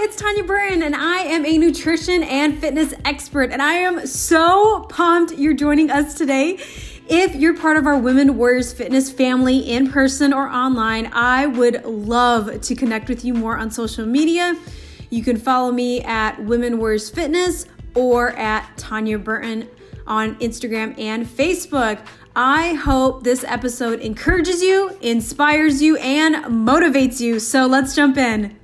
it's Tanya Burton, and I am a nutrition and fitness expert. And I am so pumped you're joining us today. If you're part of our Women Warriors Fitness family in person or online, I would love to connect with you more on social media. You can follow me at Women Warriors Fitness or at Tanya Burton on Instagram and Facebook. I hope this episode encourages you, inspires you, and motivates you. So let's jump in.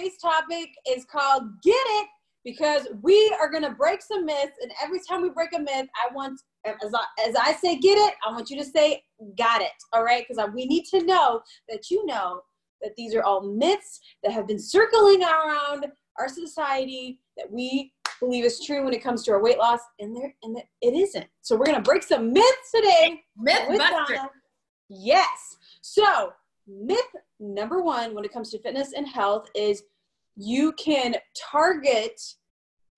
Today's topic is called Get It because we are going to break some myths. And every time we break a myth, I want, as I, as I say, get it, I want you to say, got it. All right? Because we need to know that you know that these are all myths that have been circling around our society that we believe is true when it comes to our weight loss, and there and the, it isn't. So we're gonna break some myths today. Myth buster. Yes. So myth number one when it comes to fitness and health is you can target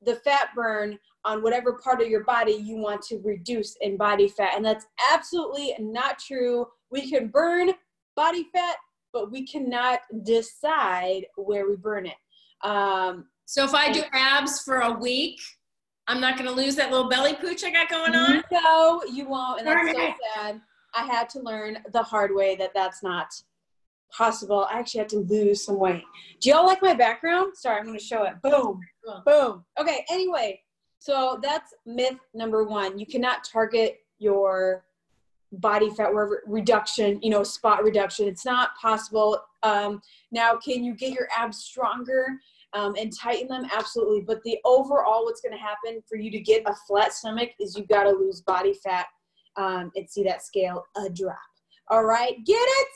the fat burn on whatever part of your body you want to reduce in body fat. And that's absolutely not true. We can burn body fat, but we cannot decide where we burn it. Um, so if I do abs for a week, I'm not going to lose that little belly pooch I got going on? No, you won't. And that's so sad. I had to learn the hard way that that's not possible. I actually had to lose some weight. Do y'all like my background? Sorry, I'm going to show it. Boom, boom. Okay, anyway, so that's myth number one. You cannot target your body fat reduction, you know, spot reduction. It's not possible. Um, now, can you get your abs stronger? um, and tighten them absolutely but the overall what's going to happen for you to get a flat stomach is you got to lose body fat um, and see that scale a drop all right get it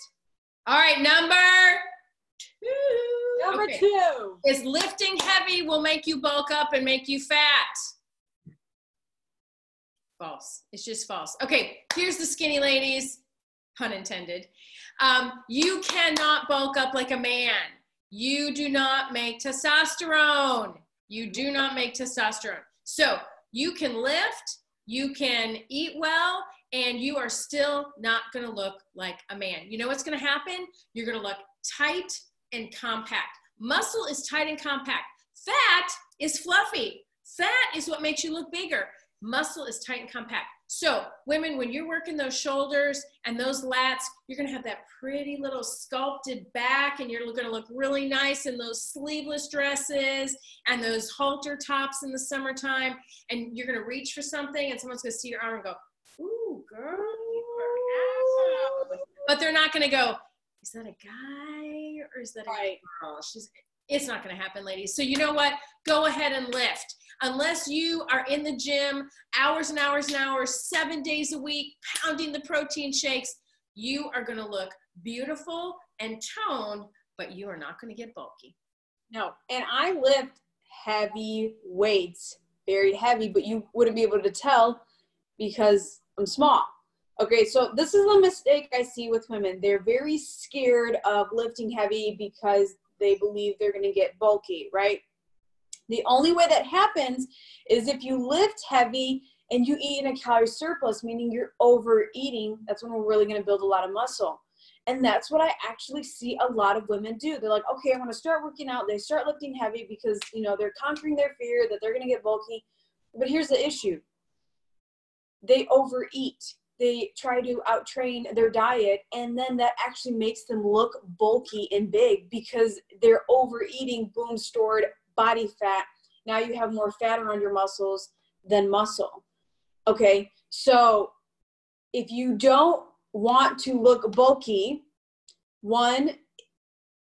all right number two. Number okay. two. Is lifting heavy will make you bulk up and make you fat? False. It's just false. Okay here's the skinny ladies pun intended. Um, you cannot bulk up like a man. You do not make testosterone. You do not make testosterone. So you can lift, you can eat well, and you are still not going to look like a man. You know what's going to happen? You're going to look tight and compact. Muscle is tight and compact. Fat is fluffy. Fat is what makes you look bigger. Muscle is tight and compact. So, women, when you're working those shoulders and those lats, you're gonna have that pretty little sculpted back, and you're gonna look really nice in those sleeveless dresses and those halter tops in the summertime. And you're gonna reach for something, and someone's gonna see your arm and go, Ooh, girl, But they're not gonna go, Is that a guy or is that a girl? She's, it's not gonna happen, ladies. So, you know what? Go ahead and lift unless you are in the gym hours and hours and hours, seven days a week, pounding the protein shakes, you are going to look beautiful and toned, but you are not going to get bulky. No, and I lift heavy weights, very heavy, but you wouldn't be able to tell because I'm small. Okay, so this is a mistake I see with women. They're very scared of lifting heavy because they believe they're going to get bulky, right? The only way that happens is if you lift heavy and you eat in a calorie surplus, meaning you're overeating. That's when we're really going to build a lot of muscle. And that's what I actually see a lot of women do. They're like, okay, I'm going to start working out. They start lifting heavy because, you know, they're conquering their fear that they're going to get bulky. But here's the issue they overeat. They try to outtrain their diet, and then that actually makes them look bulky and big because they're overeating boom stored body fat. Now you have more fat around your muscles than muscle. Okay, so if you don't want to look bulky, one,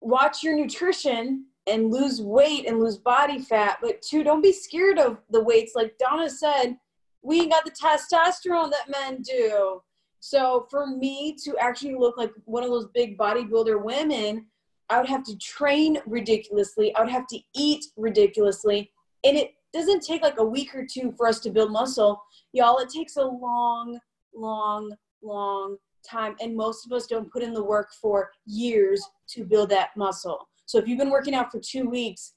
watch your nutrition and lose weight and lose body fat. But two, don't be scared of the weights. Like Donna said, we ain't got the testosterone that men do. So for me to actually look like one of those big bodybuilder women, I would have to train ridiculously. I would have to eat ridiculously. And it doesn't take like a week or two for us to build muscle. Y'all, it takes a long, long, long time. And most of us don't put in the work for years to build that muscle. So if you've been working out for two weeks,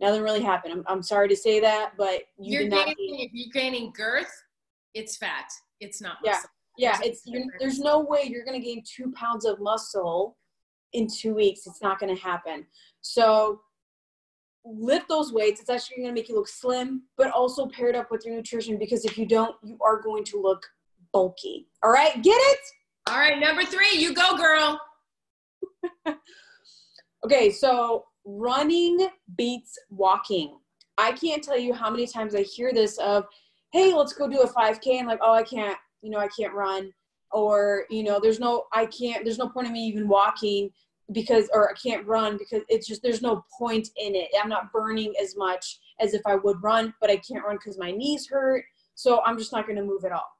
nothing really happened. I'm, I'm sorry to say that, but you are gaining, if you're gaining girth, it's fat. It's not muscle. Yeah, yeah. It's there's no way you're gonna gain two pounds of muscle in two weeks. It's not going to happen. So lift those weights. It's actually going to make you look slim, but also paired up with your nutrition because if you don't, you are going to look bulky. All right, get it? All right, number three, you go, girl. okay, so running beats walking. I can't tell you how many times I hear this of, hey, let's go do a 5K. And like, oh, I can't, you know, I can't run. Or, you know, there's no, I can't, there's no point in me even walking because, or I can't run because it's just, there's no point in it. I'm not burning as much as if I would run, but I can't run because my knees hurt. So I'm just not going to move at all.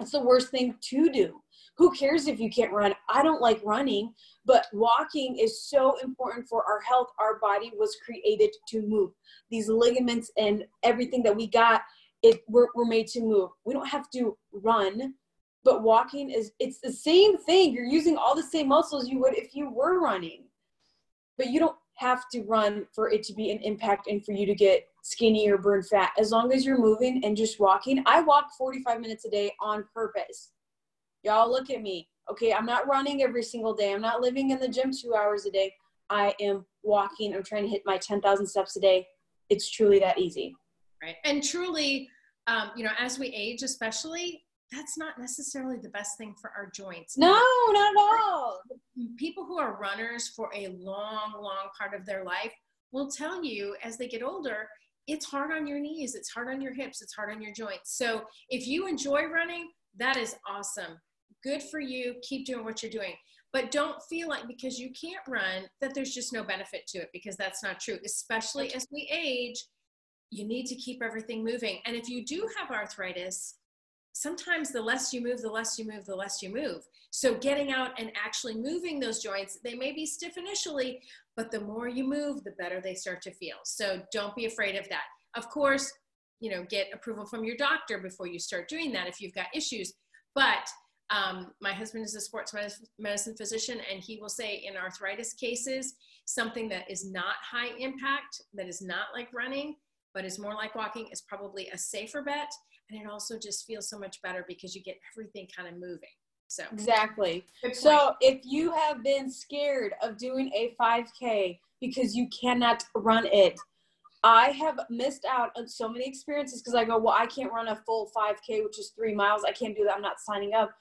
It's the worst thing to do. Who cares if you can't run? I don't like running, but walking is so important for our health. Our body was created to move. These ligaments and everything that we got, it we're, we're made to move. We don't have to run, but walking is it's the same thing. You're using all the same muscles you would if you were running. But you don't have to run for it to be an impact and for you to get skinny or burn fat. As long as you're moving and just walking, I walk 45 minutes a day on purpose. Y'all look at me. Okay, I'm not running every single day. I'm not living in the gym two hours a day. I am walking. I'm trying to hit my 10,000 steps a day. It's truly that easy. Right. And truly, um, you know, as we age, especially, that's not necessarily the best thing for our joints. No, not at all. People who are runners for a long, long part of their life will tell you as they get older, it's hard on your knees, it's hard on your hips, it's hard on your joints. So if you enjoy running, that is awesome. Good for you. Keep doing what you're doing. But don't feel like because you can't run that there's just no benefit to it because that's not true. Especially as we age, you need to keep everything moving. And if you do have arthritis, sometimes the less you move, the less you move, the less you move. So getting out and actually moving those joints, they may be stiff initially, but the more you move, the better they start to feel. So don't be afraid of that. Of course, you know, get approval from your doctor before you start doing that if you've got issues. But um, my husband is a sports medicine physician, and he will say in arthritis cases, something that is not high impact, that is not like running, but is more like walking, is probably a safer bet. And it also just feels so much better because you get everything kind of moving. So exactly. So if you have been scared of doing a 5K because you cannot run it, I have missed out on so many experiences because I go, well, I can't run a full 5K, which is three miles. I can't do that. I'm not signing up.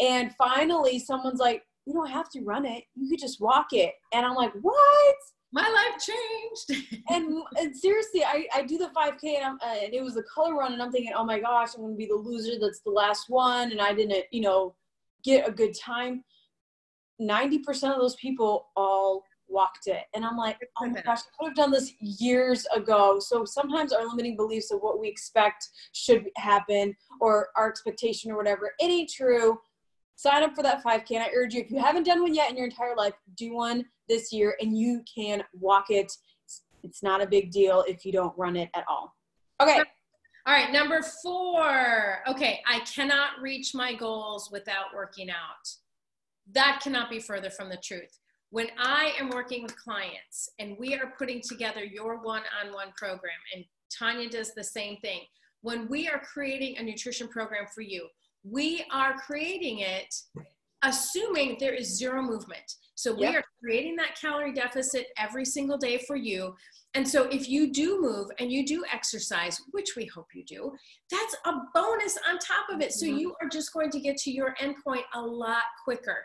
And finally, someone's like, you don't have to run it. You could just walk it. And I'm like, what? My life changed. and, and, seriously, I, I do the 5K and, I'm, uh, and it was a color run. And I'm thinking, oh my gosh, I'm going to be the loser that's the last one. And I didn't, you know, get a good time. 90% of those people all walked it. And I'm like, oh my gosh, I could have done this years ago. So sometimes our limiting beliefs of what we expect should happen or our expectation or whatever, it ain't true. Sign up for that 5K. And I urge you, if you haven't done one yet in your entire life, do one this year and you can walk it. It's not a big deal if you don't run it at all. Okay. All right, number four. Okay, I cannot reach my goals without working out. That cannot be further from the truth. When I am working with clients and we are putting together your one on one program, and Tanya does the same thing, when we are creating a nutrition program for you, we are creating it assuming there is zero movement. So we yep. are creating that calorie deficit every single day for you. And so if you do move and you do exercise, which we hope you do, that's a bonus on top of it. So mm-hmm. you are just going to get to your endpoint a lot quicker.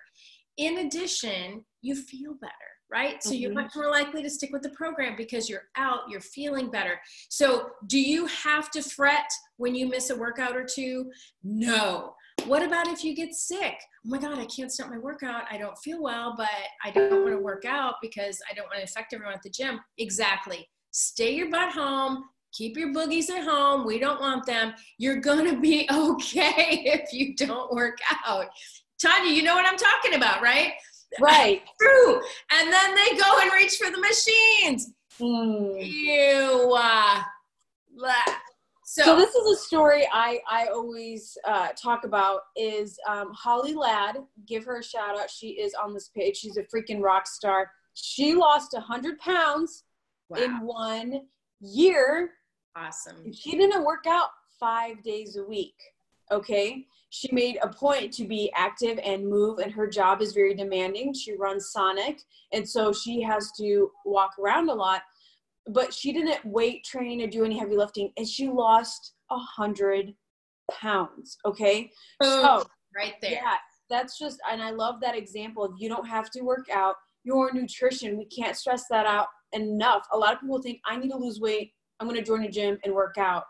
In addition, you feel better right? So mm-hmm. you're much more likely to stick with the program because you're out, you're feeling better. So, do you have to fret when you miss a workout or two? No. What about if you get sick? Oh my God, I can't start my workout. I don't feel well, but I don't want to work out because I don't want to infect everyone at the gym. Exactly. Stay your butt home. Keep your boogies at home. We don't want them. You're going to be okay if you don't work out. Tanya, you know what I'm talking about, right? Right. True. And then they go and reach for the machines. Mm. Ew. Uh, so, so, this is a story I, I always uh, talk about is um, Holly Ladd. Give her a shout out. She is on this page. She's a freaking rock star. She lost 100 pounds wow. in one year. Awesome. She didn't work out five days a week. Okay. She made a point to be active and move, and her job is very demanding. She runs Sonic, and so she has to walk around a lot. But she didn't weight train or do any heavy lifting, and she lost a hundred pounds. Okay. So right there. Yeah, that's just, and I love that example. You don't have to work out your nutrition. We can't stress that out enough. A lot of people think I need to lose weight. I'm going to join a gym and work out.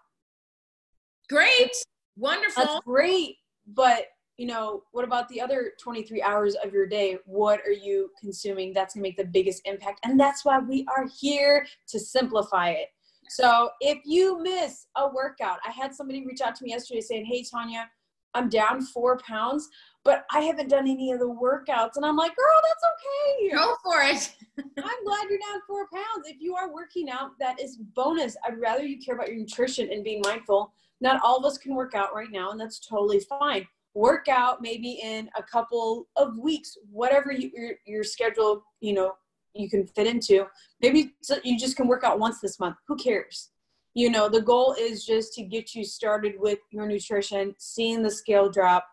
Great. Wonderful. That's great. But, you know, what about the other 23 hours of your day? What are you consuming? That's going to make the biggest impact. And that's why we are here to simplify it. So if you miss a workout, I had somebody reach out to me yesterday saying, Hey, Tanya, I'm down four pounds, but I haven't done any of the workouts. And I'm like, girl, that's okay. Go for it. I'm glad you're down four pounds. If you are working out, that is bonus. I'd rather you care about your nutrition and being mindful. Not all of us can work out right now, and that's totally fine. Work out maybe in a couple of weeks, whatever you, your, your schedule, you know, you can fit into. Maybe you just can work out once this month. Who cares? You know, the goal is just to get you started with your nutrition, seeing the scale drop.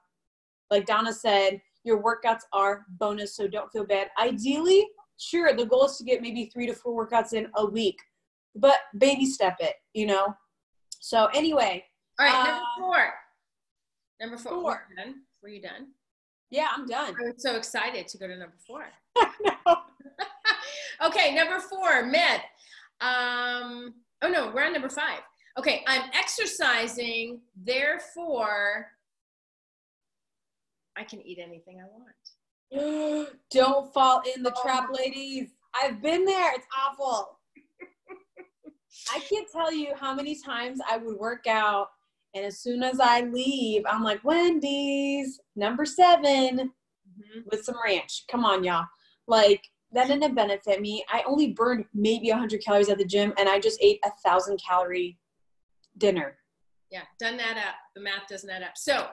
Like Donna said, your workouts are bonus, so don't feel bad. Ideally, sure, the goal is to get maybe three to four workouts in a week, but baby step it, you know? So, anyway. All right, number uh, four. Number four. four. Were, done? Were you done? Yeah, I'm done. I'm so excited to go to number four. okay, number four, myth. Um, oh no, we're on number five. Okay, I'm exercising, therefore I can eat anything I want. Don't fall in the trap, ladies. I've been there. It's awful. I can't tell you how many times I would work out, and as soon as I leave, I'm like, Wendy's, number 7 mm-hmm. with some ranch. Come on, y'all. Like, that didn't benefit me. I only burned maybe 100 calories at the gym, and I just ate a thousand calorie dinner. Yeah, done that up. The math doesn't add up. So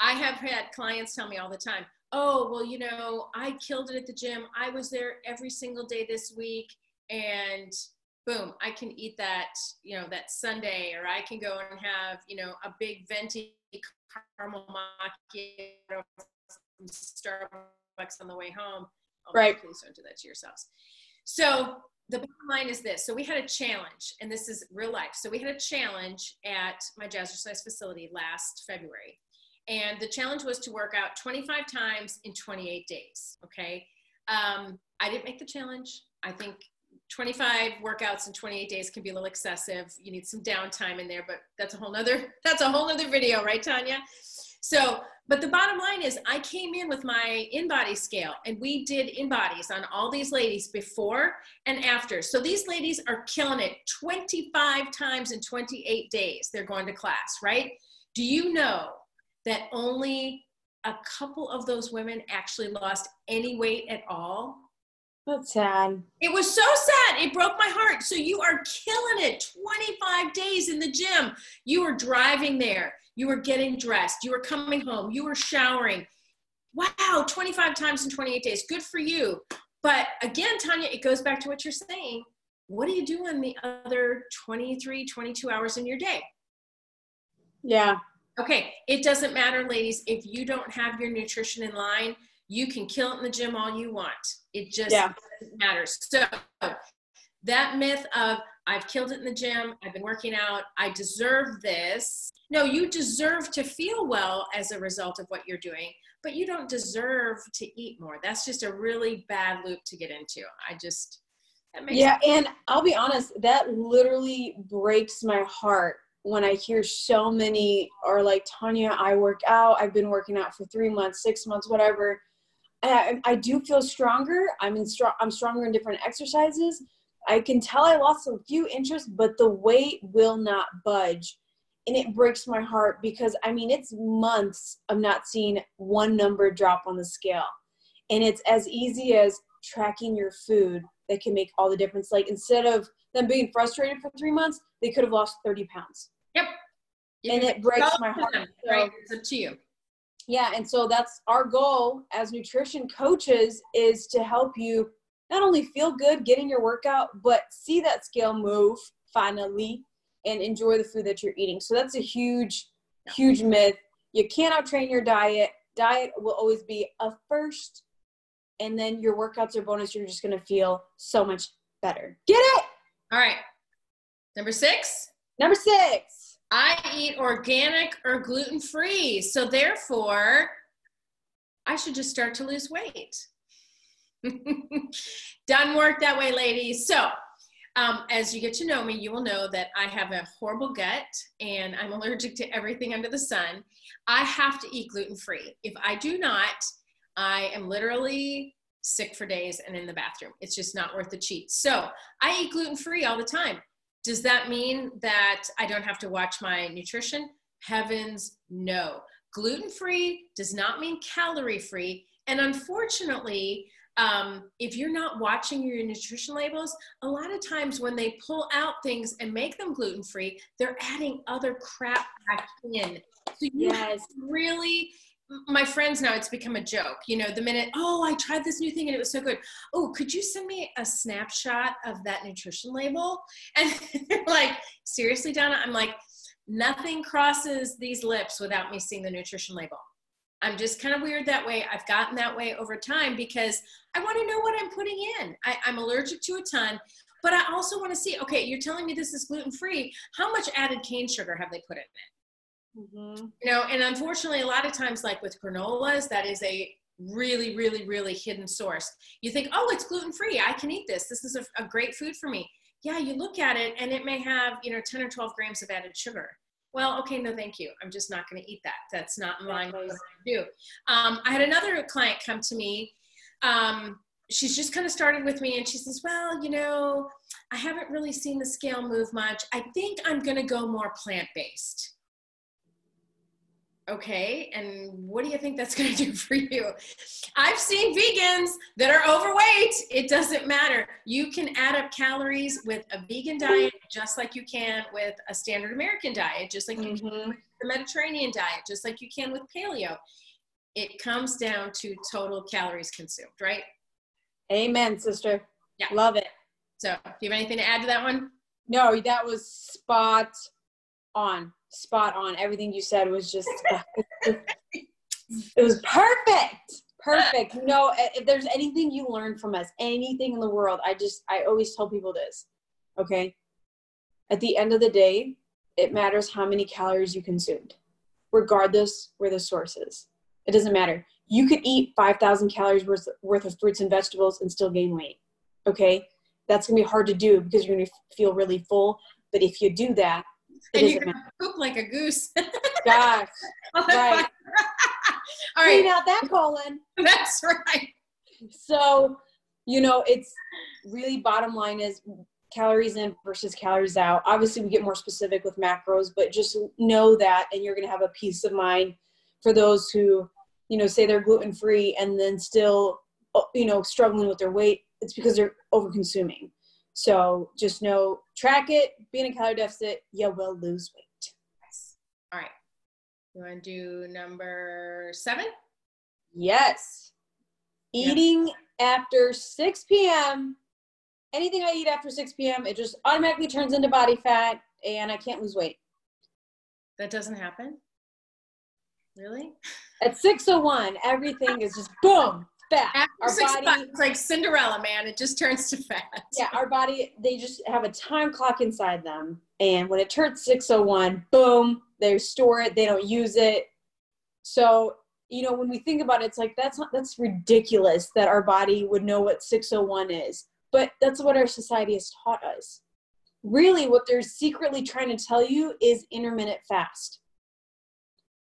I have had clients tell me all the time, oh, well, you know, I killed it at the gym. I was there every single day this week, and boom, I can eat that, you know, that Sunday, or I can go and have, you know, a big venti caramel macchiato from Starbucks on the way home Oh, right. Please don't do that to yourselves. So the bottom line is this. So we had a challenge, and this is real life. So we had a challenge at my jazzercise facility last February. And the challenge was to work out 25 times in 28 days. Okay. Um, I didn't make the challenge. I think 25 workouts in 28 days can be a little excessive. You need some downtime in there, but that's a whole nother, that's a whole nother video, right, Tanya? So, but the bottom line is I came in with my InBody scale and we did in-bodies on all these ladies before and after. So these ladies are killing it 25 times in 28 days. They're going to class, right? Do you know that only a couple of those women actually lost any weight at all? That's sad. It was so sad. It broke my heart. So you are killing it 25 days in the gym. You were driving there you were getting dressed, you were coming home, you were showering. Wow, 25 times in 28 days. Good for you. But again, Tanya, it goes back to what you're saying. What are you doing the other 23, 22 hours in your day? Yeah. Okay, it doesn't matter, ladies. If you don't have your nutrition in line, you can kill it in the gym all you want. It just yeah. matters. So that myth of I've killed it in the gym, I've been working out, I deserve this. No, you deserve to feel well as a result of what you're doing, but you don't deserve to eat more. That's just a really bad loop to get into. I just, yeah, sense. and I'll be honest, that literally breaks my heart when I hear so many are like, Tanya, I work out, I've been working out for three months, six months, whatever. I, I do feel stronger. I'm in strong. I'm stronger in different exercises, I can tell I lost a few inches, but the weight will not budge. And it breaks my heart because I mean, it's months of not seeing one number drop on the scale. And it's as easy as tracking your food that can make all the difference. Like instead of them being frustrated for three months, they could have lost 30 pounds. Yep. You and it breaks my heart. Them, so, right. It's up to you. Yeah. And so that's our goal as nutrition coaches is to help you not only feel good getting your workout, but see that scale move finally and enjoy the food that you're eating. So that's a huge, huge myth. You cannot train your diet. Diet will always be a first, and then your workouts are bonus. You're just gonna feel so much better. Get it? All right. Number six. Number six. I eat organic or gluten free. So therefore, I should just start to lose weight. Doesn't work that way, ladies. So, um, as you get to know me, you will know that I have a horrible gut and I'm allergic to everything under the sun. I have to eat gluten free. If I do not, I am literally sick for days and in the bathroom. It's just not worth the cheat. So I eat gluten free all the time. Does that mean that I don't have to watch my nutrition? Heavens, no. Gluten free does not mean calorie free. And unfortunately, um, if you're not watching your nutrition labels, a lot of times when they pull out things and make them gluten free, they're adding other crap back in. So you yes. really, my friends now, it's become a joke. You know, the minute, oh, I tried this new thing and it was so good. Oh, could you send me a snapshot of that nutrition label? And like, seriously, Donna, I'm like, nothing crosses these lips without me seeing the nutrition label. I'm just kind of weird that way. I've gotten that way over time because I want to know what I'm putting in. I, am allergic to a ton, but I also want to see okay, you're telling me this is gluten free. How much added cane sugar have they put in it? Mm-hmm. You know, and unfortunately, a lot of times, like with granolas, that is a really, really, really hidden source. You think, oh, it's gluten free. I can eat this. This is a, a great food for me. Yeah, you look at it and it may have, you know, 10 or 12 grams of added sugar well, okay, no, thank you. I'm just not going to eat that. That's not in line with what I do. Um, I had another client come to me. Um, she's just kind of started with me and she says, well, you know, I haven't really seen the scale move much. I think I'm going to go more plant-based okay and what do you think that's going to do for you? I've seen vegans that are overweight it doesn't matter. You can add up calories with a vegan diet just like you can with a standard american diet just like mm-hmm. you can mm-hmm. with the mediterranean diet just like you can with paleo. It comes down to total calories consumed right? Amen sister. Yeah. Love it. So do you have anything to add to that one? No that was spot on spot on. Everything you said was just, it was perfect. Perfect. Know, if there's anything you learn from us, anything in the world, I just, I always tell people this. Okay. At the end of the day, it matters how many calories you consumed, regardless where the source is. It doesn't matter. You could eat 5,000 calories worth, worth of fruits and vegetables and still gain weight. Okay. That's to be hard to do because you're to feel really full. But if you do that, and you're gonna poop like a goose. Gosh, right. All right. Clean out that colon. That's right. So, you know, it's really bottom line is calories in versus calories out. Obviously, we get more specific with macros, but just know that, and you're going to have a peace of mind for those who, you know, say they're gluten free and then still, you know, struggling with their weight. It's because they're over consuming. So just know, track it, be in a calorie deficit, you will lose weight. Yes. All right. You want to do number seven? Yes. Eating after 6 p.m. Anything I eat after 6 p.m., it just automatically turns into body fat and I can't lose weight. That doesn't happen? Really? At 601, everything is just boom, fat. After our six body, months, it's like Cinderella, man. It just turns to fat. Yeah, our body, they just have a time clock inside them. And when it turns 601, boom, they store it, they don't use it. So, you know, when we think about it, it's like that's not that's ridiculous that our body would know what 601 is. But that's what our society has taught us. Really, what they're secretly trying to tell you is intermittent fast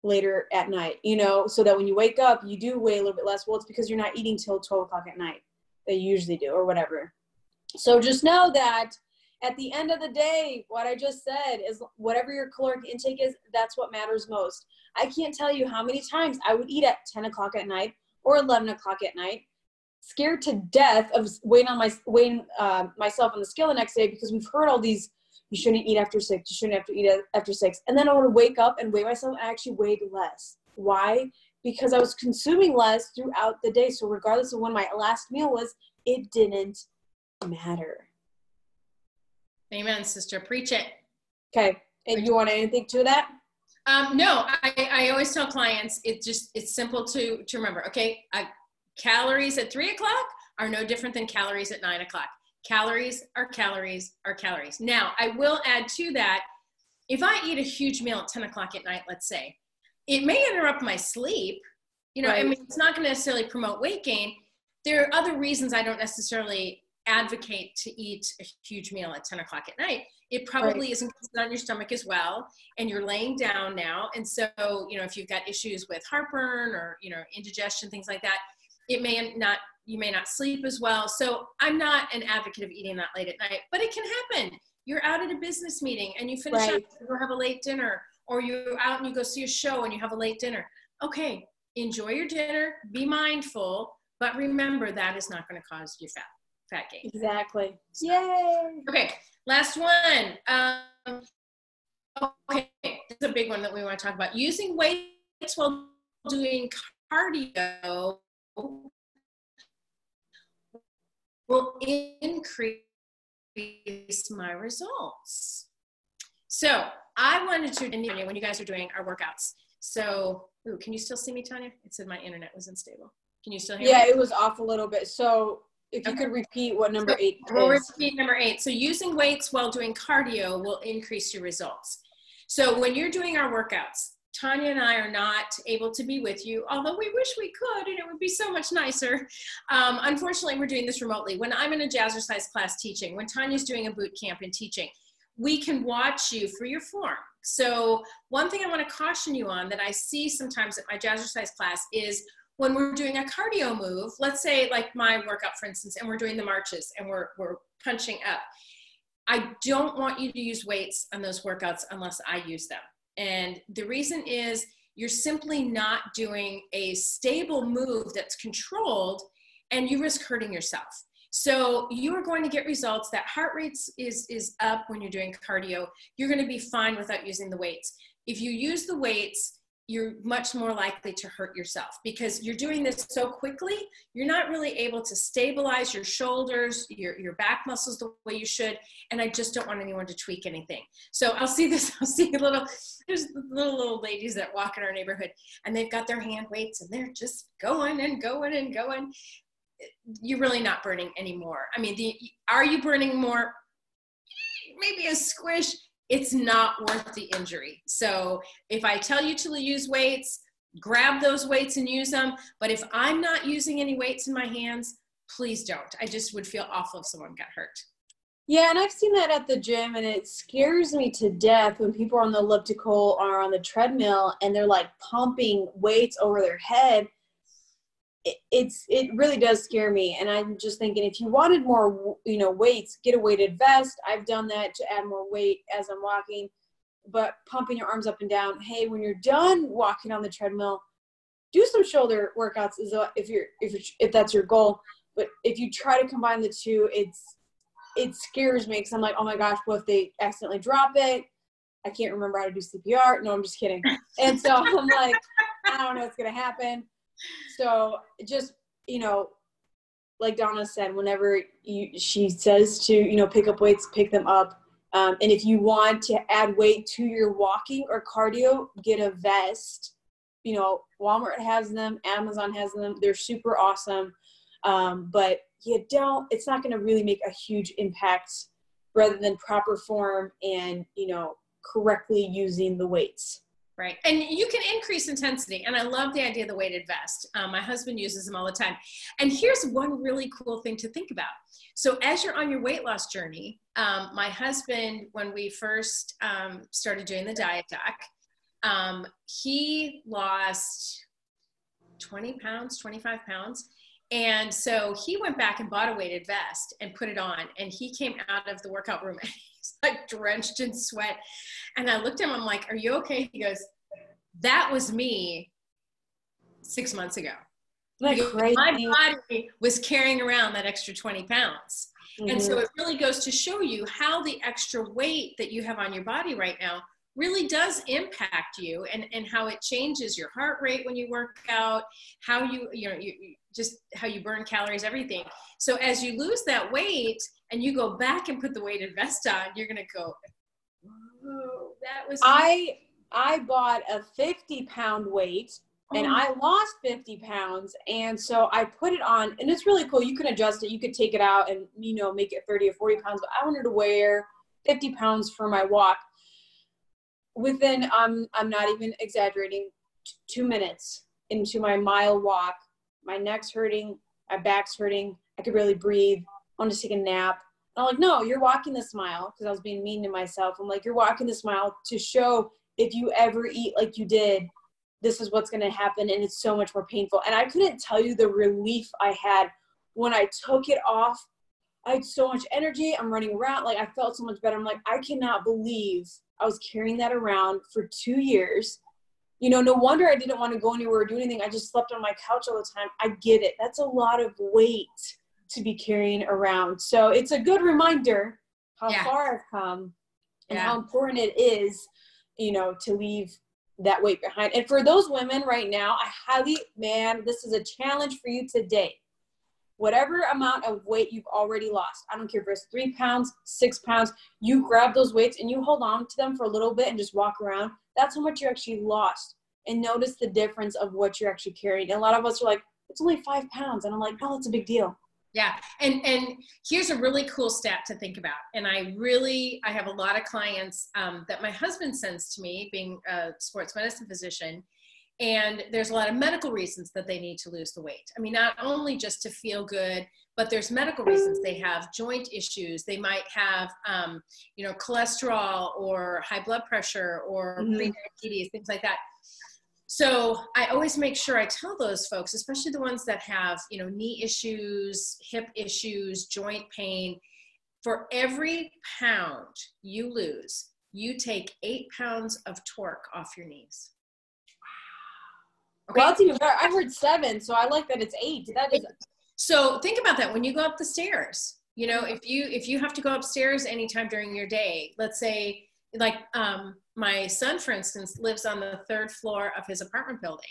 later at night, you know, so that when you wake up, you do weigh a little bit less. Well, it's because you're not eating till 12 o'clock at night. They usually do, or whatever. So just know that at the end of the day, what I just said is whatever your caloric intake is, that's what matters most. I can't tell you how many times I would eat at 10 o'clock at night or 11 o'clock at night, scared to death of weighing on my weighing uh, myself on the scale the next day because we've heard all these you shouldn't eat after six, you shouldn't have to eat after six. And then I would wake up and weigh myself and I actually weighed less. Why? Because I was consuming less throughout the day. So regardless of when my last meal was, it didn't matter. Amen, sister. Preach it. Okay. And you want anything to that? Um, no, I, I always tell clients it's just it's simple to to remember. Okay, uh, calories at three o'clock are no different than calories at nine o'clock. Calories are calories are calories. Now, I will add to that. If I eat a huge meal at ten o'clock at night, let's say, it may interrupt my sleep. You know, right. I mean, it's not going to necessarily promote weight gain. There are other reasons I don't necessarily advocate to eat a huge meal at 10 o'clock at night it probably right. isn't on your stomach as well and you're laying down now and so you know if you've got issues with heartburn or you know indigestion things like that it may not you may not sleep as well so i'm not an advocate of eating that late at night but it can happen you're out at a business meeting and you finish right. up you have a late dinner or you're out and you go see a show and you have a late dinner okay enjoy your dinner be mindful but remember that is not going to cause you fat fat gain exactly yay okay Last one. Um, okay, this is a big one that we want to talk about. Using weights while doing cardio will increase my results. So I wanted to, when you guys are doing our workouts. So, ooh, can you still see me, Tanya? It said my internet was unstable. Can you still hear yeah, me? Yeah, it was off a little bit. So if you okay. could repeat what number eight we'll is. repeat number eight. So using weights while doing cardio will increase your results. So when you're doing our workouts, Tanya and I are not able to be with you, although we wish we could, and it would be so much nicer. Um, unfortunately, we're doing this remotely. When I'm in a jazzercise class teaching, when Tanya's doing a boot camp and teaching, we can watch you for your form. So one thing I want to caution you on that I see sometimes at my jazzercise class is when we're doing a cardio move, let's say like my workout, for instance, and we're doing the marches and we're, we're punching up, I don't want you to use weights on those workouts unless I use them. And the reason is you're simply not doing a stable move that's controlled and you risk hurting yourself. So you are going to get results that heart rate is, is up when you're doing cardio. You're going to be fine without using the weights. If you use the weights, you're much more likely to hurt yourself because you're doing this so quickly you're not really able to stabilize your shoulders your, your back muscles the way you should and i just don't want anyone to tweak anything. So i'll see this i'll see little there's little little ladies that walk in our neighborhood and they've got their hand weights and they're just going and going and going. You're really not burning anymore. I mean the are you burning more? Maybe a squish it's not worth the injury. So if I tell you to use weights, grab those weights and use them. But if I'm not using any weights in my hands, please don't. I just would feel awful if someone got hurt. Yeah, and I've seen that at the gym, and it scares me to death when people are on the elliptical or on the treadmill and they're like pumping weights over their head it, it's it really does scare me. And i'm just thinking if you wanted more you know weights get a weighted vest. I've done that to add more weight as i'm walking. But pumping your arms up and down hey when you're done walking on the treadmill do some shoulder workouts if you're if you're, if that's your goal. But if you try to combine the two it's it scares me because i'm like oh my gosh what if they accidentally drop it? I can't remember how to do cpr no i'm just kidding. And so i'm like i don't know what's gonna happen so just, you know, like Donna said, whenever you, she says to, you know, pick up weights, pick them up. Um, and if you want to add weight to your walking or cardio, get a vest. You know, Walmart has them, Amazon has them. They're super awesome. Um, but you don't, it's not going to really make a huge impact rather than proper form and, you know, correctly using the weights. Right. And you can increase intensity. And I love the idea of the weighted vest. Um, my husband uses them all the time. And here's one really cool thing to think about. So, as you're on your weight loss journey, um, my husband, when we first um, started doing the diet doc, um, he lost 20 pounds, 25 pounds. And so he went back and bought a weighted vest and put it on. And he came out of the workout room he's like drenched in sweat. And I looked at him, I'm like, Are you okay? He goes, That was me six months ago. my body was carrying around that extra 20 pounds. Mm-hmm. And so mm-hmm. it really goes to show you how the extra weight that you have on your body right now really does impact you and, and how it changes your heart rate when you work out, how you, you know, you, just how you burn calories, everything. So as you lose that weight and you go back and put the weighted vest on, you're going to go, that was. I I bought a 50 pound weight and Oh. I lost 50 pounds. And so I put it on, and it's really cool. You can adjust it, you could take it out and, you know, make it 30 or 40 pounds. But I wanted to wear 50 pounds for my walk. Within, um, I'm not even exaggerating, two minutes into my mile walk, my neck's hurting, my back's hurting, I could barely breathe. I want to take a nap. And I'm like, no, you're walking this mile because I was being mean to myself. I'm like, you're walking this mile to show if you ever eat like you did, this is what's going to happen. And it's so much more painful. And I couldn't tell you the relief I had when I took it off. I had so much energy. I'm running around. Like, I felt so much better. I'm like, I cannot believe I was carrying that around for two years. You know, no wonder I didn't want to go anywhere or do anything. I just slept on my couch all the time. I get it. That's a lot of weight to be carrying around. So it's a good reminder how Yeah. far I've come and Yeah. how important it is, you know, to leave that weight behind. And for those women right now, I highly, man, this is a challenge for you today. Whatever amount of weight you've already lost, I don't care if it's three pounds, six pounds, you grab those weights and you hold on to them for a little bit and just walk around. That's how much you actually lost. And notice the difference of what you're actually carrying. And a lot of us are like, it's only five pounds. And I'm like, no, it's a big deal. Yeah, and and here's a really cool stat to think about. And I really, I have a lot of clients um, that my husband sends to me, being a sports medicine physician, and there's a lot of medical reasons that they need to lose the weight. I mean, not only just to feel good, but there's medical reasons. They have joint issues. They might have, um, you know, cholesterol or high blood pressure or Mhm. pre-diabetes, things like that. So I always make sure I tell those folks, especially the ones that have, you know, knee issues, hip issues, joint pain, for every pound you lose, you take eight pounds of torque off your knees. Okay. Well, it's even better. I heard seven, so I like that it's eight. That is So think about that when you go up the stairs. You know, if you if you have to go upstairs anytime during your day, let's say like um, my son, for instance, lives on the third floor of his apartment building.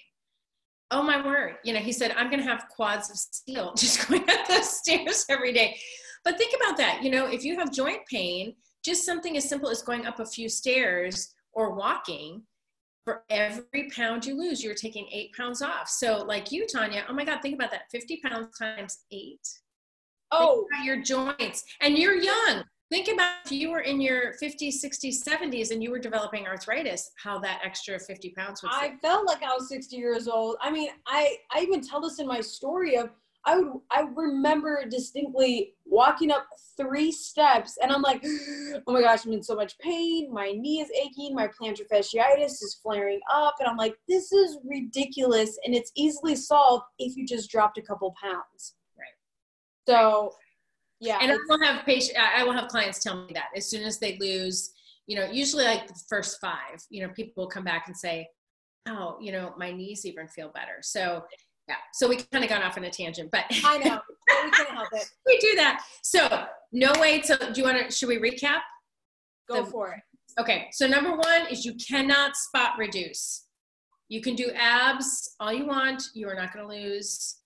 Oh my word! You know, he said I'm going to have quads of steel just going up those stairs every day. But think about that. You know, if you have joint pain, just something as simple as going up a few stairs or walking for every pound you lose, you're taking eight pounds off. So, like you, Tanya, oh my God, think about that 50 pounds times eight. oh your joints. And you're young. Think about if you were in your 50s, 60s, 70s and you were developing arthritis, how that extra 50 pounds would I felt like I was 60 years old. I mean, I I even tell this in my story of I would I remember distinctly walking up three steps and I'm like, oh my gosh, I'm in so much pain. My knee is aching. My plantar fasciitis is flaring up, and I'm like, this is ridiculous. And it's easily solved if you just dropped a couple pounds. Right. So, yeah. and I will have patient, I will have clients tell me that as soon as they lose, you know, usually like the first five, you know, people will come back and say, oh, you know, my knees even feel better. So yeah, so we kind of got off on a tangent, but I know. we can't help it. we do that. So no way. So do you want to, should we recap? Go The- for it. Okay, so number one is you cannot spot reduce. You can do abs all you want. You are not going to lose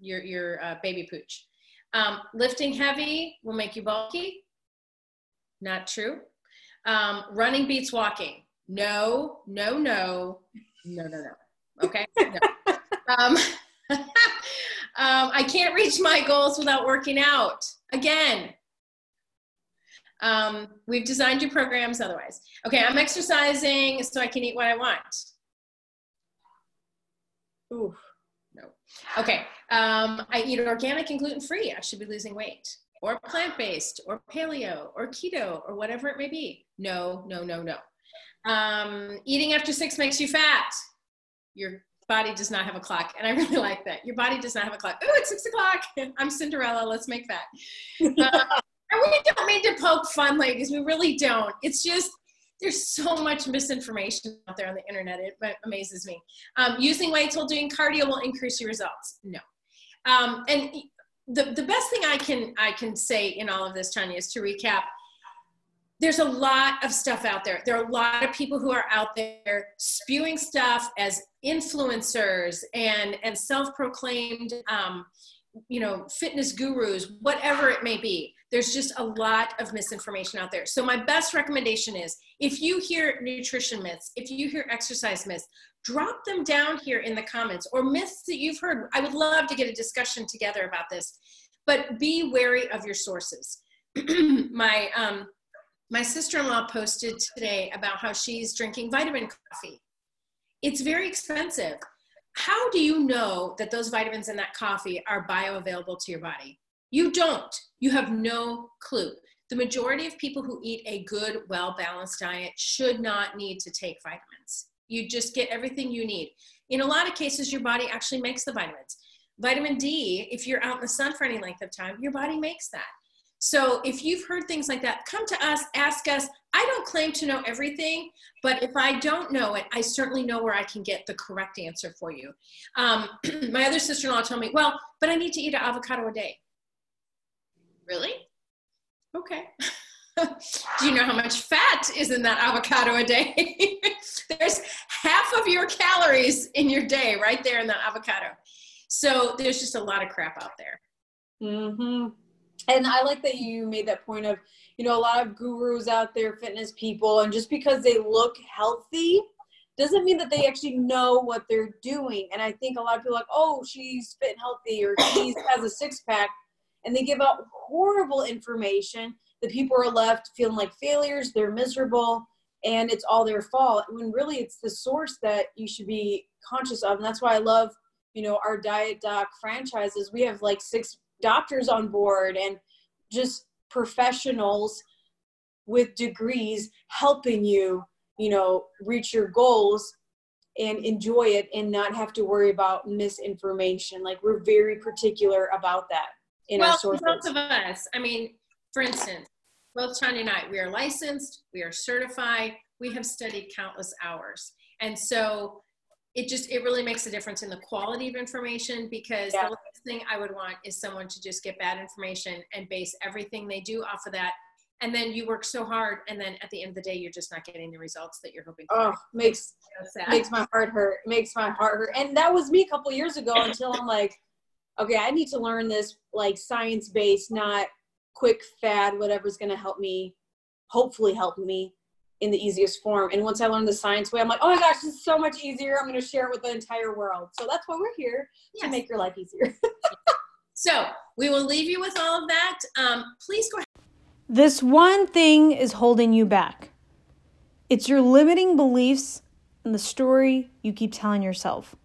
your your uh, baby pooch. Um, lifting heavy will make you bulky. Not true. Um, running beats walking. No, no, no, no, no, no. Okay. No. Um, um, I can't reach my goals without working out. Again, um, we've designed your programs otherwise. Okay, I'm exercising so I can eat what I want. Ooh. No. Okay, um, I eat organic and gluten free. I should be losing weight. Or plant based, or paleo, or keto, or whatever it may be. No, no, no, no. Um, eating after six makes you fat. Your body does not have a clock. And I really like that. Your body does not have a clock. Oh, it's six o'clock. I'm Cinderella. Let's make that. Uh, and we don't mean to poke fun, ladies. We really don't. It's just there's so much misinformation out there on the internet. It amazes me. Um, using weights while doing cardio will increase your results. No. Um, and the, the best thing I can I can say in all of this, Tanya, is to recap. There's a lot of stuff out there. There are a lot of people who are out there spewing stuff as influencers and and self-proclaimed um, you know, fitness gurus, whatever it may be. There's just a lot of misinformation out there. So, my best recommendation is if you hear nutrition myths, if you hear exercise myths, drop them down here in the comments or myths that you've heard. I would love to get a discussion together about this, but be wary of your sources. my um, my sister-in-law posted today about how she's drinking vitamin coffee. It's very expensive. How do you know that those vitamins in that coffee are bioavailable to your body? You don't. You have no clue. The majority of people who eat a good, well balanced diet should not need to take vitamins. You just get everything you need. In a lot of cases, your body actually makes the vitamins. Vitamin D, if you're out in the sun for any length of time, your body makes that. So if you've heard things like that, come to us, ask us. I don't claim to know everything, but if I don't know it, I certainly know where I can get the correct answer for you. Um, my other sister in law told me, well, but I need to eat an avocado a day. Really? Okay. Do you know how much fat is in that avocado a day? there's half of your calories in your day right there in that avocado. So there's just a lot of crap out there. Mm-hmm and I like that you made that point of, you know, a lot of gurus out there, fitness people, and just because they look healthy doesn't mean that they actually know what they're doing. And I think a lot of people are like, oh, she's fit and healthy or she has a six pack, and they give out horrible information. The people are left feeling like failures, they're miserable, and it's all their fault. When really it's the source that you should be conscious of. And that's why I love, you know, our Diet Doc franchises. We have like six doctors on board and just professionals with degrees helping you you know reach your goals and enjoy it and not have to worry about misinformation. Like we're very particular about that in well, our sources. both of us i mean for instance both tanya and i we are licensed we are certified we have studied countless hours. And so it just it really makes a difference in the quality of information because yeah. the thing I would want is someone to just get bad information and base everything they do off of that. And then you work so hard, and then at the end of the day, you're just not getting the results that you're hoping for. Oh, makes so makes my heart hurt. Makes my heart hurt. And that was me a couple years ago until I'm like, okay, I need to learn this like science based, not quick fad, whatever's going to help me, hopefully help me in the easiest form. And once I learned the science way, I'm like, oh my gosh, this is so much easier. I'm going to share it with the entire world. So that's why we're here yes. to make your life easier. so we will leave you with all of that. Um, please go ahead. This one thing is holding you back. It's your limiting beliefs and the story you keep telling yourself.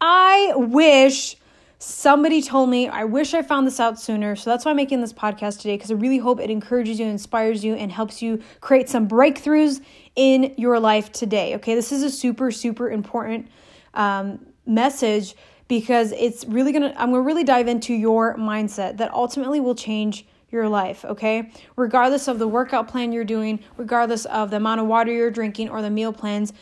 I wish Somebody told me, I wish I found this out sooner. So that's why I'm making this podcast today because I really hope it encourages you, inspires you, and helps you create some breakthroughs in your life today. Okay, this is a super, super important um, message because it's really gonna, I'm gonna really dive into your mindset that ultimately will change your life, okay? Regardless of the workout plan you're doing, regardless of the amount of water you're drinking or the meal plans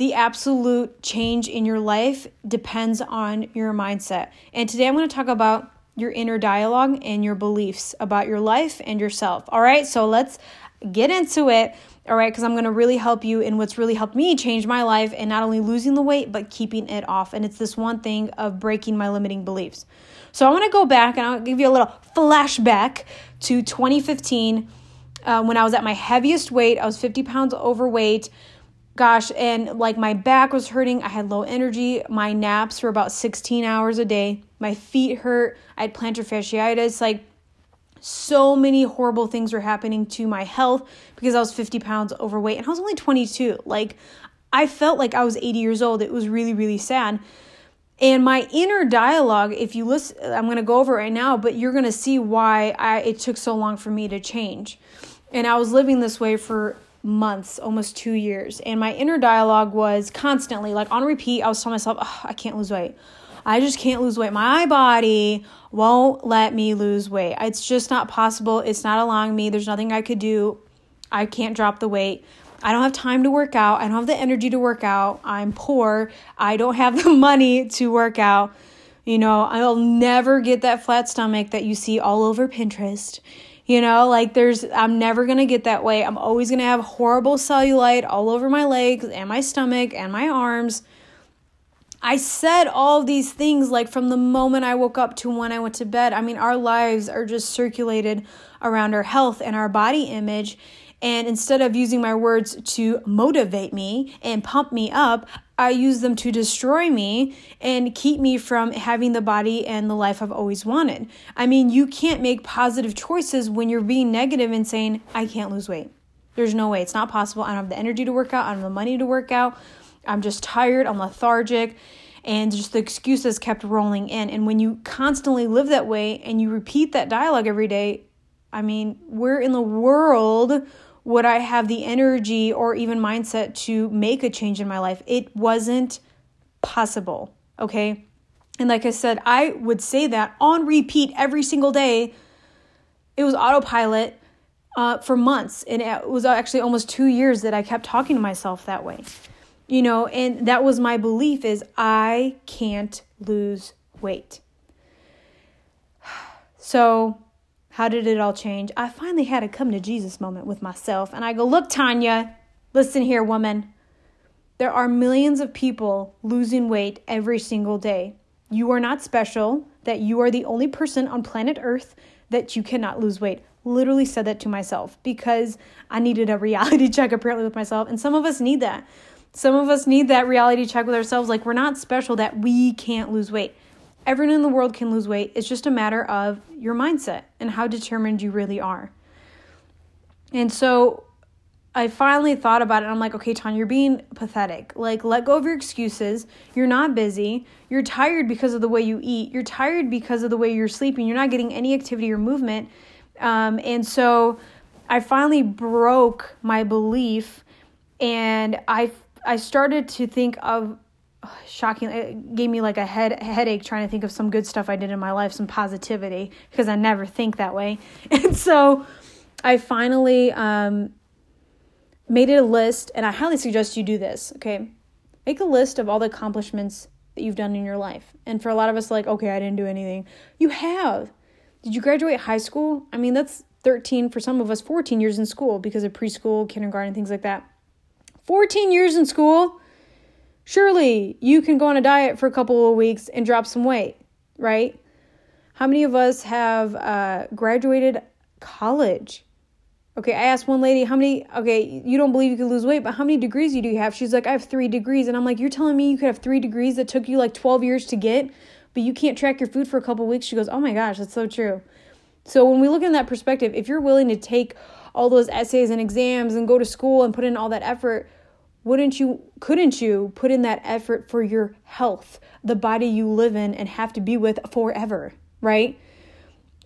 the absolute change in your life depends on your mindset. And today I'm going to talk about your inner dialogue and your beliefs about your life and yourself. All right, so let's get into it. All right, because I'm going to really help you in what's really helped me change my life and not only losing the weight, but keeping it off. And it's this one thing of breaking my limiting beliefs. So I want to go back and I'll give you a little flashback to 2015 uh, when I was at my heaviest weight. I was 50 pounds overweight gosh, and like my back was hurting. I had low energy. My naps were about 16 hours a day. My feet hurt. I had plantar fasciitis. Like, so many horrible things were happening to my health because I was 50 pounds overweight and I was only 22. Like, I felt like I was 80 years old. It was really, really sad. And my inner dialogue, if you listen, I'm going to go over it right now, but you're going to see why I, it took so long for me to change. And I was living this way for months, almost two years. And my inner dialogue was constantly like on repeat. I was telling myself, I can't lose weight. I just can't lose weight. My body won't let me lose weight. It's just not possible. It's not allowing me. There's nothing I could do. I can't drop the weight. I don't have time to work out. I don't have the energy to work out. I'm poor. I don't have the money to work out. You know, I'll never get that flat stomach that you see all over Pinterest. You know, like there's, I'm never gonna get that way. I'm always gonna have horrible cellulite all over my legs and my stomach and my arms. I said all these things like from the moment I woke up to when I went to bed. I mean, our lives are just circulated around our health and our body image. And instead of using my words to motivate me and pump me up, I use them to destroy me and keep me from having the body and the life I've always wanted. I mean, you can't make positive choices when you're being negative and saying, I can't lose weight. There's no way. It's not possible. I don't have the energy to work out. I don't have the money to work out. I'm just tired, I'm lethargic, and just the excuses kept rolling in. And when you constantly live that way and you repeat that dialogue every day, I mean, where in the world would I have the energy or even mindset to make a change in my life? It wasn't possible, okay? And like I said, I would say that on repeat every single day. It was autopilot uh, for months. And it was actually almost two years that I kept talking to myself that way you know and that was my belief is i can't lose weight so how did it all change i finally had a come to jesus moment with myself and i go look tanya listen here woman there are millions of people losing weight every single day you are not special that you are the only person on planet earth that you cannot lose weight literally said that to myself because i needed a reality check apparently with myself and some of us need that some of us need that reality check with ourselves. Like, we're not special that we can't lose weight. Everyone in the world can lose weight. It's just a matter of your mindset and how determined you really are. And so I finally thought about it. I'm like, okay, Tanya, you're being pathetic. Like, let go of your excuses. You're not busy. You're tired because of the way you eat. You're tired because of the way you're sleeping. You're not getting any activity or movement. Um, and so I finally broke my belief and I I started to think of shocking it gave me like a head headache trying to think of some good stuff I did in my life, some positivity because I never think that way. And so I finally um, made it a list, and I highly suggest you do this. Okay, make a list of all the accomplishments that you've done in your life. And for a lot of us, like, okay, I didn't do anything. You have. Did you graduate high school? I mean, that's 13 for some of us, 14 years in school because of preschool, kindergarten, things like that. 14 years in school, surely you can go on a diet for a couple of weeks and drop some weight, right? How many of us have uh, graduated college? Okay, I asked one lady, how many, okay, you don't believe you could lose weight, but how many degrees do you have? She's like, I have three degrees. And I'm like, you're telling me you could have three degrees that took you like 12 years to get, but you can't track your food for a couple weeks? She goes, oh my gosh, that's so true. So when we look in that perspective, if you're willing to take all those essays and exams and go to school and put in all that effort, wouldn't you couldn't you put in that effort for your health the body you live in and have to be with forever right?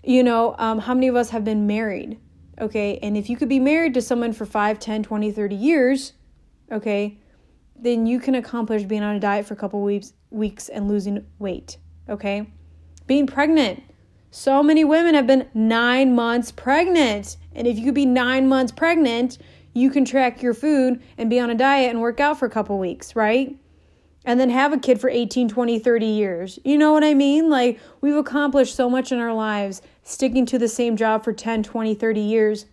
You know um, how many of us have been married okay? And if you could be married to someone for 5 10 20 30 years okay then you can accomplish being on a diet for a couple weeks weeks and losing weight okay? Being pregnant. So many women have been nine months pregnant. And if you could be nine months pregnant you can track your food and be on a diet and work out for a couple weeks, right? And then have a kid for 18, 20, 30 years. You know what I mean? Like, we've accomplished so much in our lives sticking to the same job for 10, 20, 30 years,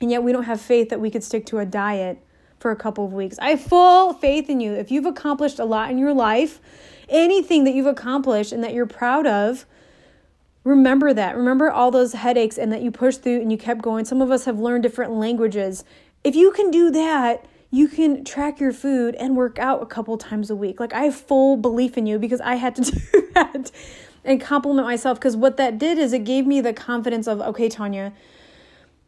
and yet we don't have faith that we could stick to a diet for a couple of weeks. I have full faith in you. If you've accomplished a lot in your life, anything that you've accomplished and that you're proud of, remember that. Remember all those headaches and that you pushed through and you kept going. Some of us have learned different languages if you can do that, you can track your food and work out a couple times a week. Like I have full belief in you because I had to do that and compliment myself because what that did is it gave me the confidence of okay, Tanya,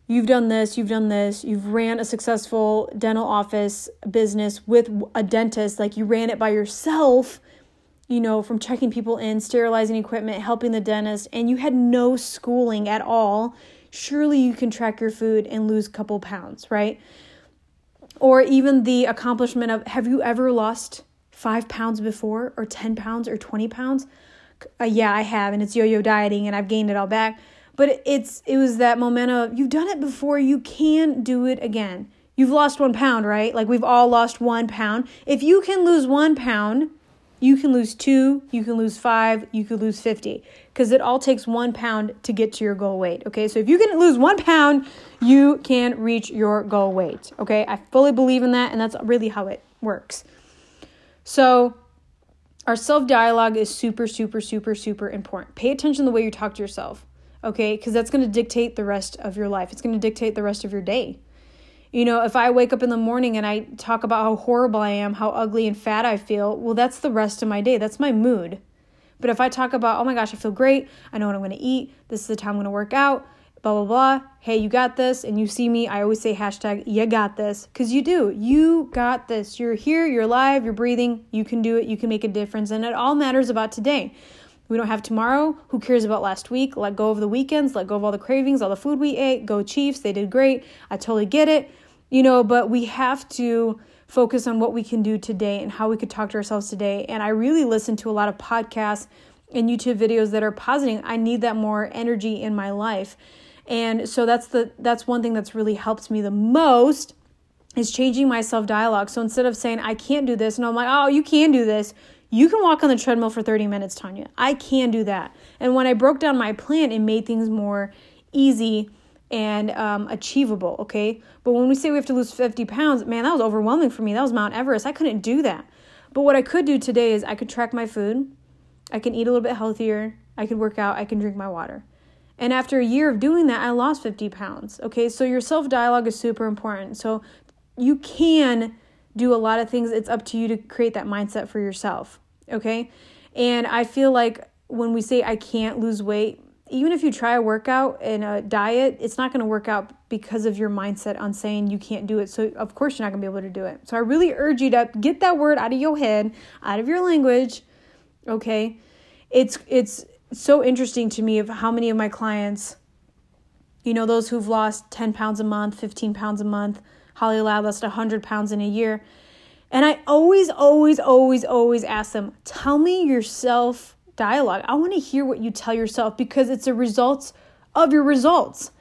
you've done this, you've done this, you've ran a successful dental office business with a dentist, like you ran it by yourself, you know, from checking people in, sterilizing equipment, helping the dentist, and you had no schooling at all surely you can track your food and lose a couple pounds, right? Or even the accomplishment of have you ever lost five pounds before, or 10 pounds, or 20 pounds? Uh, yeah, I have, and it's yo yo dieting, and I've gained it all back. But it's it was that moment of you've done it before, you can do it again. You've lost one pound, right? Like we've all lost one pound. If you can lose one pound, you can lose two, you can lose five, you could lose 50 because it all takes one pound to get to your goal weight. Okay, so if you can lose one pound, you can reach your goal weight. Okay, I fully believe in that, and that's really how it works. So our self dialogue is super, super, super, super important. Pay attention to the way you talk to yourself, okay? Because that's going to dictate the rest of your life. It's going to dictate the rest of your day. You know, if I wake up in the morning and I talk about how horrible I am, how ugly and fat I feel, well, that's the rest of my day. That's my mood. But if I talk about, oh my gosh, I feel great, I know what I'm going to eat, this is the time I'm going to work out, blah, blah, blah, hey, you got this, and you see me, I always say hashtag, you got this, because you do. You got this. You're here, you're alive, you're breathing, you can do it, you can make a difference, and it all matters about today. We don't have tomorrow. Who cares about last week? Let go of the weekends, let go of all the cravings, all the food we ate. Go Chiefs, they did great. I totally get it. You know, but we have to focus on what we can do today and how we could talk to ourselves today. And I really listen to a lot of podcasts and YouTube videos that are positing. I need that more energy in my life. And so that's the that's one thing that's really helped me the most is changing my self dialogue. So instead of saying I can't do this and I'm like, "Oh, you can do this." You can walk on the treadmill for 30 minutes, Tanya. I can do that. And when I broke down my plan, it made things more easy and um, achievable, okay? But when we say we have to lose 50 pounds, man, that was overwhelming for me. That was Mount Everest. I couldn't do that. But what I could do today is I could track my food, I can eat a little bit healthier, I could work out, I can drink my water. And after a year of doing that, I lost 50 pounds, okay? So your self dialogue is super important. So you can do a lot of things. It's up to you to create that mindset for yourself, okay? And I feel like when we say I can't lose weight, even if you try a workout and a diet, it's not going to work out because of your mindset on saying you can't do it. So, of course, you're not going to be able to do it. So, I really urge you to get that word out of your head, out of your language. Okay. It's, it's so interesting to me of how many of my clients, you know, those who've lost 10 pounds a month, 15 pounds a month, Holly Lab lost 100 pounds in a year. And I always, always, always, always ask them, tell me yourself dialogue. I want to hear what you tell yourself because it's a result of your results.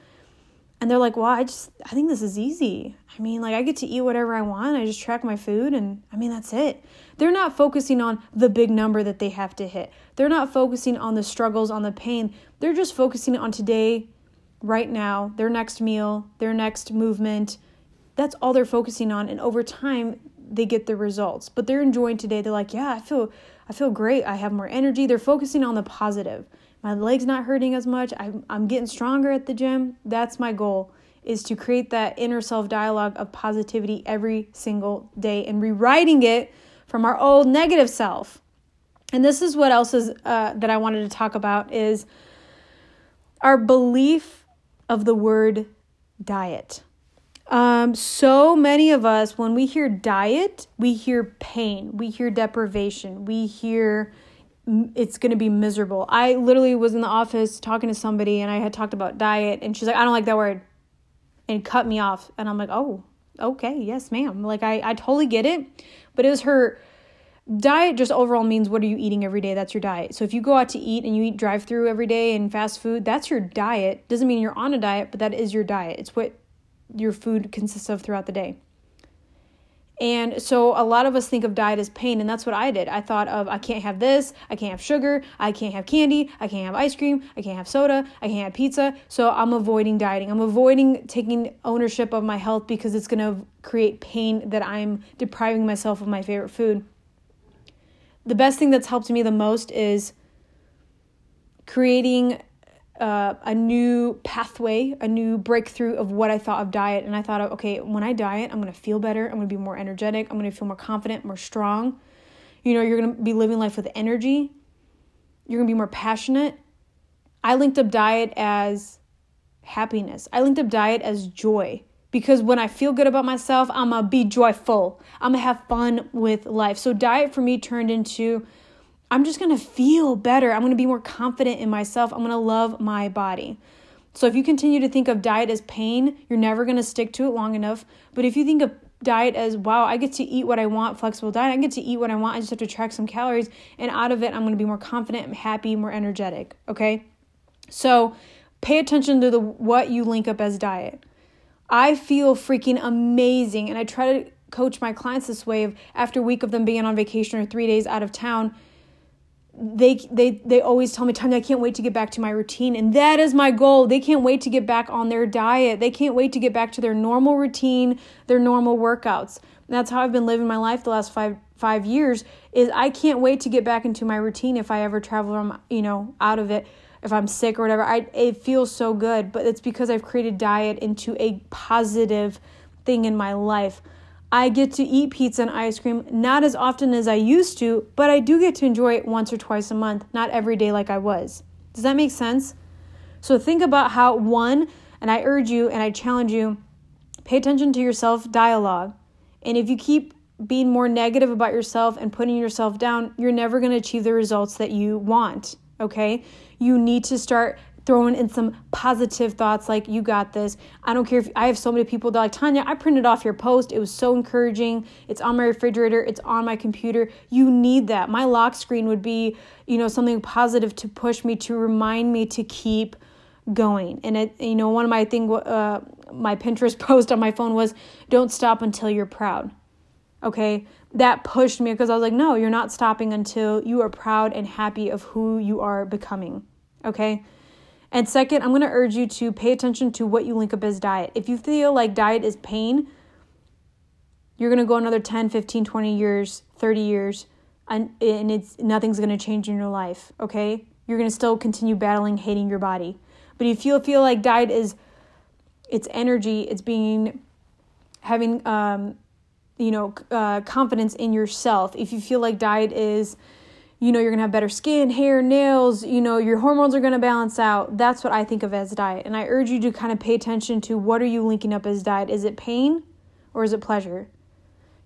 And they're like, well, I just, I think this is easy. I mean, like, I get to eat whatever I want. I just track my food, and I mean, that's it. They're not focusing on the big number that they have to hit. They're not focusing on the struggles, on the pain. They're just focusing on today, right now, their next meal, their next movement. That's all they're focusing on. And over time, they get the results. But they're enjoying today. They're like, yeah, I feel I feel great. I have more energy. They're focusing on the positive. My legs not hurting as much. I'm, I'm getting stronger at the gym. That's my goal is to create that inner self dialogue of positivity every single day and rewriting it from our old negative self. And this is what else is uh, that I wanted to talk about is our belief of the word diet. Um, so many of us, when we hear diet, we hear pain, we hear deprivation, we hear it's going to be miserable. I literally was in the office talking to somebody and I had talked about diet, and she's like, I don't like that word, and cut me off. And I'm like, oh, okay, yes, ma'am. Like, I, I totally get it. But it was her diet just overall means what are you eating every day that's your diet so if you go out to eat and you eat drive through every day and fast food that's your diet doesn't mean you're on a diet but that is your diet it's what your food consists of throughout the day. And so a lot of us think of diet as pain, and that's what I did. I thought of I can't have this, I can't have sugar, I can't have candy, I can't have ice cream, I can't have soda, I can't have pizza. So I'm avoiding dieting. I'm avoiding taking ownership of my health because it's going to create pain that I'm depriving myself of my favorite food. The best thing that's helped me the most is creating uh, a new pathway, a new breakthrough of what I thought of diet. And I thought, okay, when I diet, I'm to feel better. I'm to be more energetic. I'm to feel more confident, more strong. You know, you're to be living life with energy. You're to be more passionate. I linked up diet as happiness. I linked up diet as joy because when I feel good about myself, I'm to be joyful. I'm to have fun with life. So, diet for me turned into I'm just to feel better. I'm to be more confident in myself. I'm to love my body. So if you continue to think of diet as pain, you're never to stick to it long enough. But if you think of diet as wow, I get to eat what I want, flexible diet, I get to eat what I want. I just have to track some calories and out of it I'm to be more confident, happy, more energetic, okay? So pay attention to the what you link up as diet. I feel freaking amazing and I try to coach my clients this way of after a week of them being on vacation or 3 days out of town, they they they always tell me time I can't wait to get back to my routine and that is my goal. They can't wait to get back on their diet. They can't wait to get back to their normal routine, their normal workouts. And that's how I've been living my life the last 5 five years is I can't wait to get back into my routine if I ever travel from, you know, out of it. If I'm sick or whatever, I it feels so good, but it's because I've created diet into a positive thing in my life. I get to eat pizza and ice cream not as often as I used to, but I do get to enjoy it once or twice a month, not every day like I was. Does that make sense? So think about how one, and I urge you and I challenge you, pay attention to your self dialogue. And if you keep being more negative about yourself and putting yourself down, you're never going to achieve the results that you want. Okay? You need to start throwing in some positive thoughts like you got this. I don't care if i have so many people that like tanya i printed off your post. It was so encouraging. It's on my refrigerator. It's on my computer. You need that. My lock screen would be you know something positive to push me to remind me to keep going. And it you know one of my thing uh, my pinterest post on my phone was don't stop until you're proud. Okay? That pushed me because i was like no you're not stopping until you are proud and happy of who you are becoming. Okay and second, I'm going to urge you to pay attention to what you link up as diet. If you feel like diet is pain, you're going to go another 10, 15, 20 years, 30 years, and, and it's nothing's going to change in your life, okay? You're going to still continue battling hating your body. But if you feel like diet is it's energy, it's being having um you know, uh, confidence in yourself. If you feel like diet is you know, you're gonna have better skin, hair, nails, you know, your hormones are gonna balance out. That's what I think of as diet. And I urge you to kind of pay attention to what are you linking up as diet? Is it pain or is it pleasure?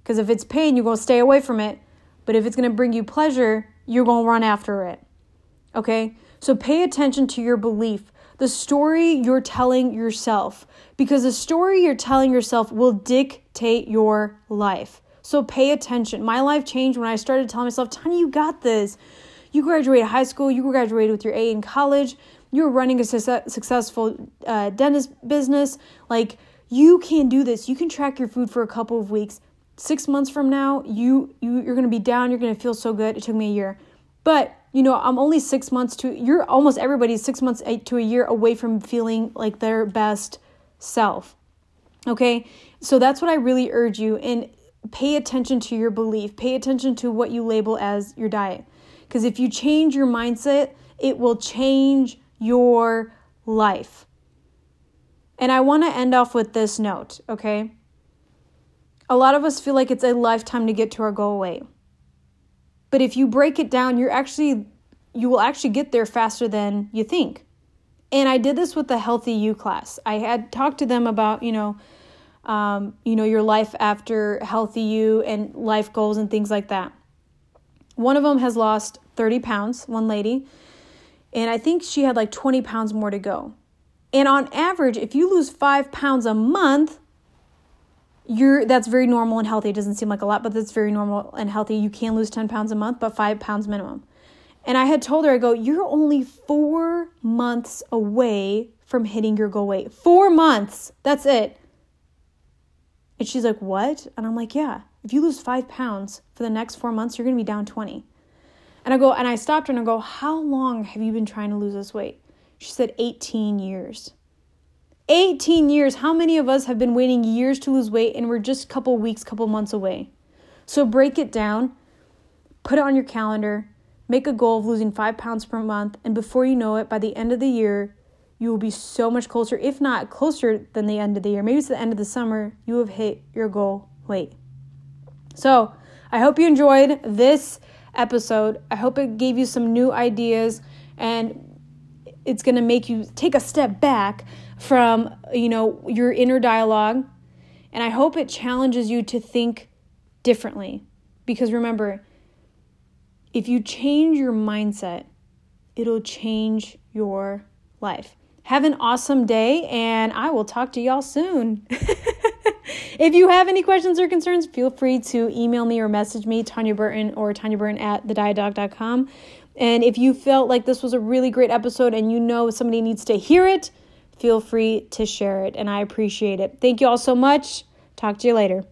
Because if it's pain, you're gonna stay away from it. But if it's gonna bring you pleasure, you're gonna run after it. Okay? So pay attention to your belief, the story you're telling yourself, because the story you're telling yourself will dictate your life. So pay attention. My life changed when I started telling myself, Tanya, you got this. You graduated high school, you graduated with your A in college, you're running a su- successful uh, dentist business. Like, you can do this. You can track your food for a couple of weeks. Six months from now, you, you you're gonna be down. You're gonna feel so good. It took me a year, but you know I'm only six months to. You're almost everybody's six months to a year away from feeling like their best self. Okay, so that's what I really urge you. And pay attention to your belief, pay attention to what you label as your diet. Because if you change your mindset, it will change your life. And I want to end off with this note, okay? A lot of us feel like it's a lifetime to get to our goal weight. But if you break it down, you're actually you will actually get there faster than you think. And I did this with the Healthy You class. I had talked to them about, you know, um, you know, your life after healthy you and life goals and things like that. One of them has lost 30 pounds, one lady, and I think she had like 20 pounds more to go. And on average, if you lose five pounds a month, you're that's very normal and healthy. It doesn't seem like a lot, but that's very normal and healthy. You can lose 10 pounds a month, but five pounds minimum. And I had told her, I go, you're only four months away from hitting your goal weight. Four months. That's it. And she's like, What? And I'm like, Yeah, if you lose five pounds for the next four months, you're to be down 20. And I go, and I stopped her and I go, How long have you been trying to lose this weight? She said, 18 years. 18 years. How many of us have been waiting years to lose weight and we're just a couple weeks, couple months away? So break it down, put it on your calendar, make a goal of losing five pounds per month, and before you know it, by the end of the year, you will be so much closer, if not closer than the end of the year. Maybe it's the end of the summer, you have hit your goal weight. So, I hope you enjoyed this episode. I hope it gave you some new ideas and it's going to make you take a step back from, you know, your inner dialogue. And I hope it challenges you to think differently. Because remember, if you change your mindset, it'll change your life. Have an awesome day, and I will talk to y'all soon. if you have any questions or concerns, feel free to email me or message me, Tanya Burton or Tanya Burton at thedietdoc.com. And if you felt like this was a really great episode and you know somebody needs to hear it, feel free to share it, and I appreciate it. Thank you all so much. Talk to you later.